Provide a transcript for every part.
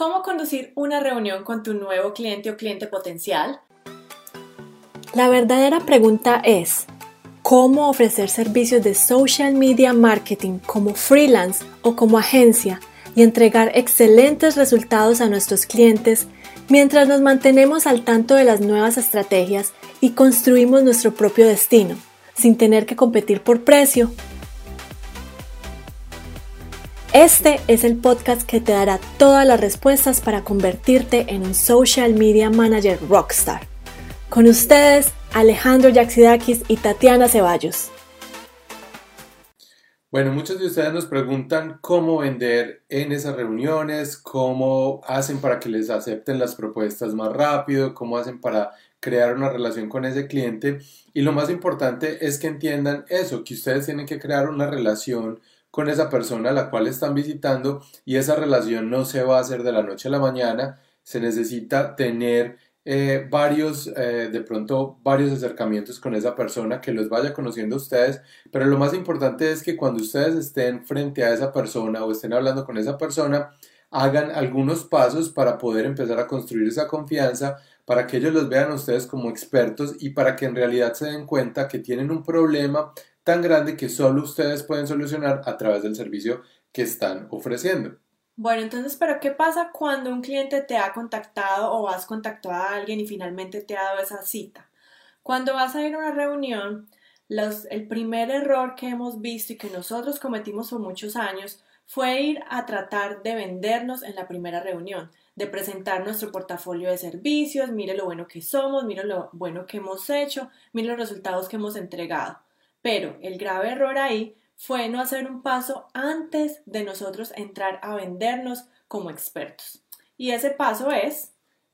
¿Cómo conducir una reunión con tu nuevo cliente o cliente potencial? La verdadera pregunta es, ¿cómo ofrecer servicios de social media marketing como freelance o como agencia y entregar excelentes resultados a nuestros clientes mientras nos mantenemos al tanto de las nuevas estrategias y construimos nuestro propio destino, sin tener que competir por precio este es el podcast que te dará todas las respuestas para convertirte en un social media manager rockstar. Con ustedes, Alejandro Yaxidakis y Tatiana Ceballos. Bueno, muchos de ustedes nos preguntan cómo vender en esas reuniones, cómo hacen para que les acepten las propuestas más rápido, cómo hacen para crear una relación con ese cliente. Y lo más importante es que entiendan eso, que ustedes tienen que crear una relación con esa persona a la cual están visitando y esa relación no se va a hacer de la noche a la mañana, se necesita tener eh, varios, eh, de pronto, varios acercamientos con esa persona que los vaya conociendo a ustedes, pero lo más importante es que cuando ustedes estén frente a esa persona o estén hablando con esa persona, hagan algunos pasos para poder empezar a construir esa confianza, para que ellos los vean a ustedes como expertos y para que en realidad se den cuenta que tienen un problema tan grande que solo ustedes pueden solucionar a través del servicio que están ofreciendo. Bueno, entonces, ¿pero qué pasa cuando un cliente te ha contactado o has contactado a alguien y finalmente te ha dado esa cita? Cuando vas a ir a una reunión, el primer error que hemos visto y que nosotros cometimos por muchos años fue ir a tratar de vendernos en la primera reunión, de presentar nuestro portafolio de servicios, mire lo bueno que somos, mire lo bueno que hemos hecho, mire los resultados que hemos entregado. Pero el grave error ahí fue no hacer un paso antes de nosotros entrar a vendernos como expertos. Y ese paso es...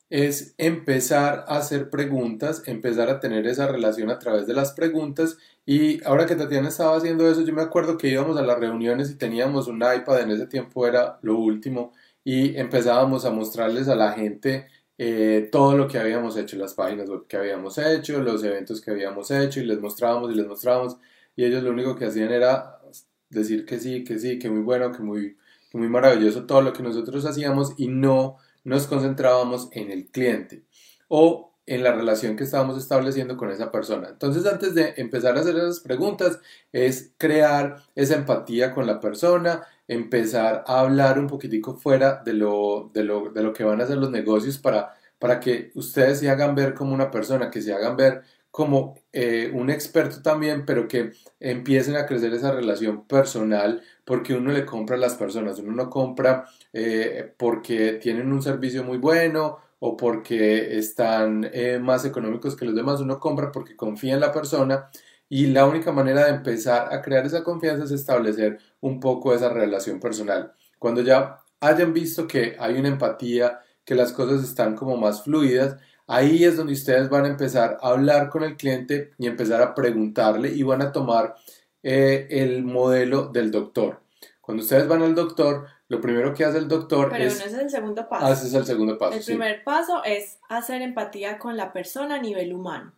Es empezar a hacer preguntas, empezar a tener esa relación a través de las preguntas. Y ahora que Tatiana estaba haciendo eso, yo me acuerdo que íbamos a las reuniones y teníamos un iPad, en ese tiempo era lo último, y empezábamos a mostrarles a la gente eh, todo lo que habíamos hecho, las páginas web que habíamos hecho, los eventos que habíamos hecho y les mostrábamos y les mostrábamos. Y ellos lo único que hacían era decir que sí, que sí, que muy bueno, que muy, que muy maravilloso todo lo que nosotros hacíamos y no nos concentrábamos en el cliente. O en la relación que estábamos estableciendo con esa persona. Entonces, antes de empezar a hacer esas preguntas, es crear esa empatía con la persona, empezar a hablar un poquitico fuera de lo, de lo, de lo que van a hacer los negocios para, para que ustedes se hagan ver como una persona, que se hagan ver como eh, un experto también, pero que empiecen a crecer esa relación personal porque uno le compra a las personas, uno no compra eh, porque tienen un servicio muy bueno o porque están eh, más económicos que los demás, uno compra porque confía en la persona y la única manera de empezar a crear esa confianza es establecer un poco esa relación personal. Cuando ya hayan visto que hay una empatía, que las cosas están como más fluidas, ahí es donde ustedes van a empezar a hablar con el cliente y empezar a preguntarle y van a tomar eh, el modelo del doctor. Cuando ustedes van al doctor, lo primero que hace el doctor Pero es... Pero ese es el segundo paso. Ah, ese es el segundo paso. El primer paso es hacer empatía con la persona a nivel humano.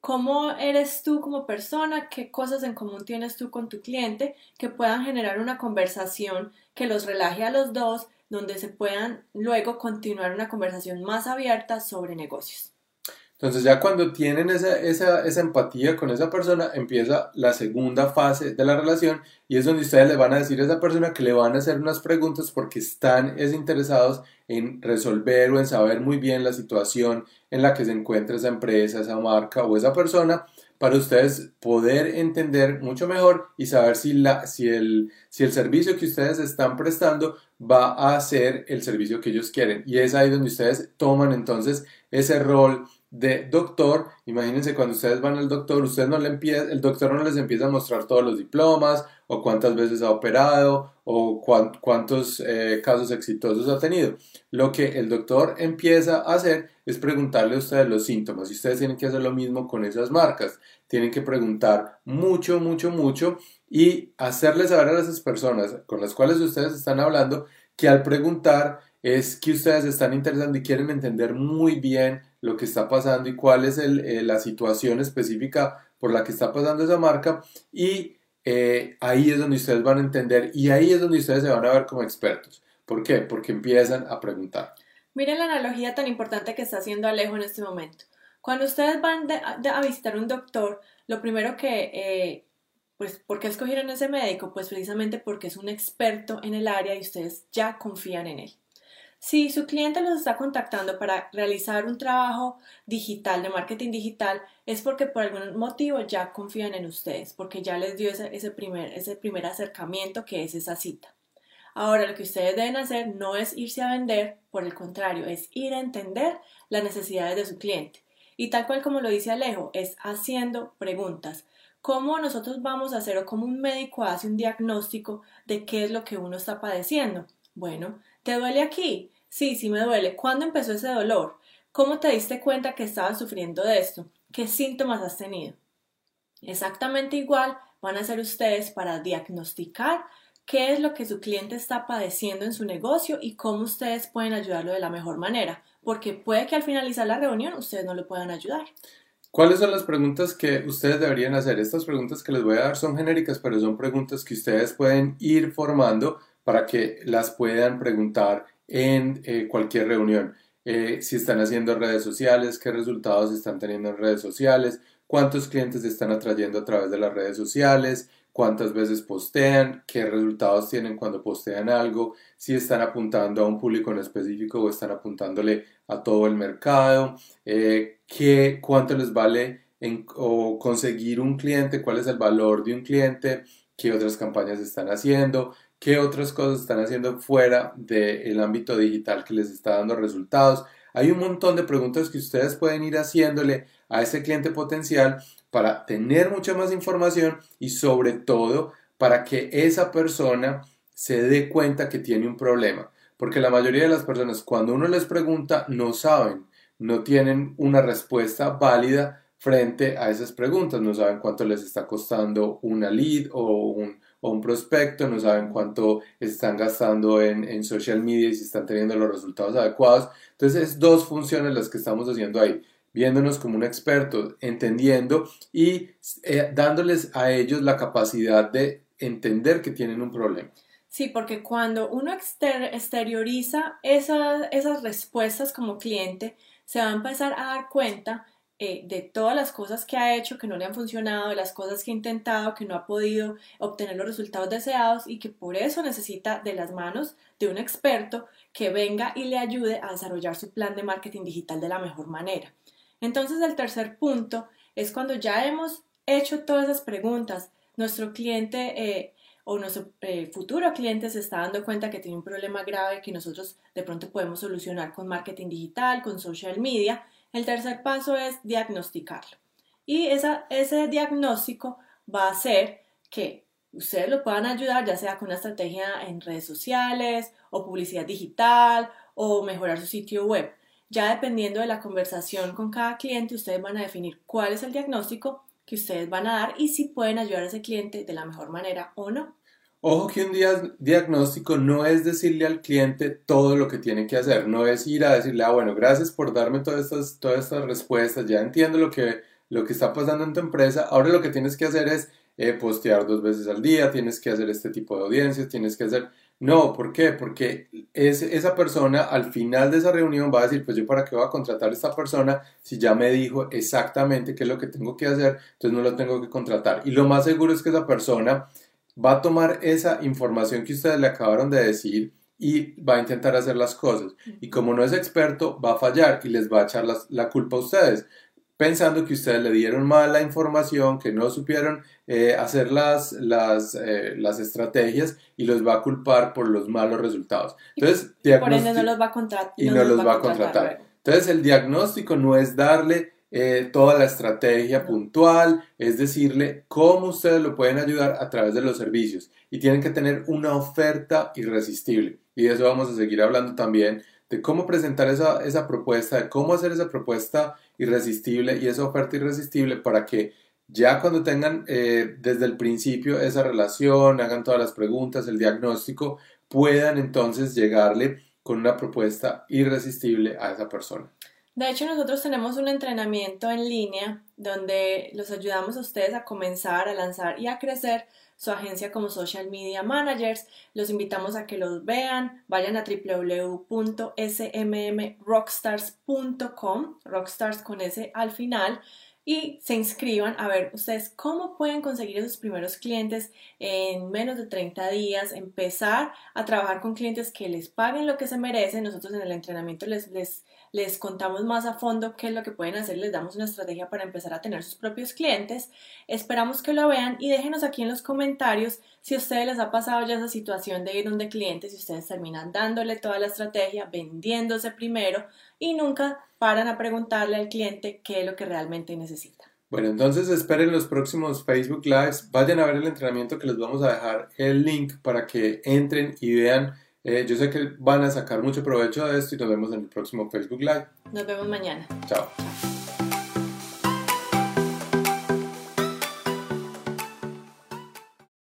¿Cómo eres tú como persona? ¿Qué cosas en común tienes tú con tu cliente que puedan generar una conversación que los relaje a los dos, donde se puedan luego continuar una conversación más abierta sobre negocios? Entonces ya cuando tienen esa, esa, esa, empatía con esa persona, empieza la segunda fase de la relación y es donde ustedes le van a decir a esa persona que le van a hacer unas preguntas porque están es interesados en resolver o en saber muy bien la situación en la que se encuentra esa empresa, esa marca o esa persona para ustedes poder entender mucho mejor y saber si, la, si, el, si el servicio que ustedes están prestando va a ser el servicio que ellos quieren. Y es ahí donde ustedes toman entonces ese rol de doctor, imagínense cuando ustedes van al doctor, ustedes no le empieza, el doctor no les empieza a mostrar todos los diplomas o cuántas veces ha operado o cuántos eh, casos exitosos ha tenido. Lo que el doctor empieza a hacer es preguntarle a ustedes los síntomas y ustedes tienen que hacer lo mismo con esas marcas. Tienen que preguntar mucho, mucho, mucho y hacerles saber a esas personas con las cuales ustedes están hablando que al preguntar es que ustedes están interesando y quieren entender muy bien lo que está pasando y cuál es eh, la situación específica por la que está pasando esa marca y eh, ahí es donde ustedes van a entender y ahí es donde ustedes se van a ver como expertos. ¿Por qué? Porque empiezan a preguntar. Miren la analogía tan importante que está haciendo Alejo en este momento. Cuando ustedes van a visitar un doctor, lo primero que, eh, pues, ¿por qué escogieron ese médico? Pues precisamente porque es un experto en el área y ustedes ya confían en él. Si su cliente los está contactando para realizar un trabajo digital, de marketing digital, es porque por algún motivo ya confían en ustedes, porque ya les dio ese, primer, ese primer acercamiento que es esa cita. Ahora, lo que ustedes deben hacer no es irse a vender, por el contrario, es ir a entender las necesidades de su cliente. Y tal cual como lo dice Alejo, es haciendo preguntas. ¿Cómo nosotros vamos a hacer o cómo un médico hace un diagnóstico de qué es lo que uno está padeciendo? Bueno, ¿te duele aquí? Sí, sí me duele. ¿Cuándo empezó ese dolor? ¿Cómo te diste cuenta que estabas sufriendo de esto? ¿Qué síntomas has tenido? Exactamente igual van a ser ustedes para diagnosticar qué es lo que su cliente está padeciendo en su negocio y cómo ustedes pueden ayudarlo de la mejor manera, porque puede que al finalizar la reunión ustedes no lo puedan ayudar. ¿Cuáles son las preguntas que ustedes deberían hacer? Estas preguntas que les voy a dar son genéricas, pero son preguntas que ustedes pueden ir formando para que las puedan preguntar en eh, cualquier reunión. Eh, si están haciendo redes sociales, qué resultados están teniendo en redes sociales, cuántos clientes están atrayendo a través de las redes sociales, cuántas veces postean, qué resultados tienen cuando postean algo, si están apuntando a un público en específico o están apuntándole a todo el mercado, eh, qué, cuánto les vale o conseguir un cliente, cuál es el valor de un cliente, qué otras campañas están haciendo, qué otras cosas están haciendo fuera del ámbito digital que les está dando resultados. Hay un montón de preguntas que ustedes pueden ir haciéndole a ese cliente potencial para tener mucha más información y sobre todo para que esa persona se dé cuenta que tiene un problema. Porque la mayoría de las personas cuando uno les pregunta no saben, no tienen una respuesta válida frente a esas preguntas, no saben cuánto les está costando una lead o un, prospecto, no saben cuánto están gastando en, en, social media y si están teniendo los resultados adecuados. Entonces es dos funciones las que estamos haciendo ahí viéndonos como un experto, entendiendo y eh, dándoles a ellos la capacidad de entender que tienen un problema. Sí, porque cuando uno exterioriza esas, esas respuestas como cliente, se va a empezar a dar cuenta eh, de todas las cosas que ha hecho que no le han funcionado, de las cosas que ha intentado que no ha podido obtener los resultados deseados y que por eso necesita de las manos de un experto que venga y le ayude a desarrollar su plan de marketing digital de la mejor manera. Entonces el tercer punto es cuando ya hemos hecho todas esas preguntas, nuestro cliente eh, o nuestro eh, futuro cliente se está dando cuenta que tiene un problema grave que nosotros de pronto podemos solucionar con marketing digital, con social media. El tercer paso es diagnosticarlo. Y ese diagnóstico va a hacer que ustedes lo puedan ayudar, ya sea con una estrategia en redes sociales o publicidad digital o mejorar su sitio web. Ya dependiendo de la conversación con cada cliente, ustedes van a definir cuál es el diagnóstico que ustedes van a dar y si pueden ayudar a ese cliente de la mejor manera o no. Ojo que un diagnóstico no es decirle al cliente todo lo que tiene que hacer, no es ir a decirle, ah, bueno, gracias por darme todas estas, todas estas respuestas, ya entiendo lo que, lo que está pasando en tu empresa, ahora lo que tienes que hacer es eh, postear dos veces al día, tienes que hacer este tipo de audiencias, tienes que hacer... No, ¿por qué? Porque es, esa persona al final de esa reunión va a decir, pues yo para qué voy a contratar a esta persona si ya me dijo exactamente qué es lo que tengo que hacer, entonces no lo tengo que contratar. Y lo más seguro es que esa persona va a tomar esa información que ustedes le acabaron de decir y va a intentar hacer las cosas. Y como no es experto, va a fallar y les va a echar la culpa a ustedes pensando que ustedes le dieron mala información, que no supieron eh, hacer las, las, eh, las, estrategias y los va a culpar por los malos resultados. Entonces, y por ende no los va a contratar. Y no, los, va, a contratar. Entonces, el diagnóstico no es darle eh, toda la estrategia puntual, es decirle cómo ustedes lo pueden ayudar a través de los servicios. Y tienen que tener una oferta irresistible. Y de eso vamos a seguir hablando también, de cómo presentar esa, esa propuesta, de cómo hacer esa propuesta irresistible y esa oferta irresistible para que ya cuando tengan eh, desde el principio esa relación, hagan todas las preguntas, el diagnóstico, puedan entonces llegarle con una propuesta irresistible a esa persona. De hecho, nosotros tenemos un entrenamiento en línea donde los ayudamos a ustedes a comenzar, a lanzar y a crecer su agencia como social media managers. Los invitamos a que los vean. Vayan a www.smmrockstars.com, rockstars con S al final y se inscriban a ver ustedes cómo pueden conseguir esos primeros clientes en menos de 30 días, empezar a trabajar con clientes que les paguen lo que se merecen. Nosotros en el entrenamiento les, les, les contamos más a fondo qué es lo que pueden hacer, les damos una estrategia para empezar a tener sus propios clientes. Esperamos que lo vean y déjenos aquí en los comentarios si a ustedes les ha pasado ya esa situación de ir donde clientes y ustedes terminan dándole toda la estrategia, vendiéndose primero y nunca paran a preguntarle al cliente qué es lo que realmente necesita. Bueno, entonces esperen los próximos Facebook Lives, vayan a ver el entrenamiento que les vamos a dejar el link para que entren y vean. Eh, yo sé que van a sacar mucho provecho de esto y nos vemos en el próximo Facebook Live. Nos vemos mañana. Chao. Chao.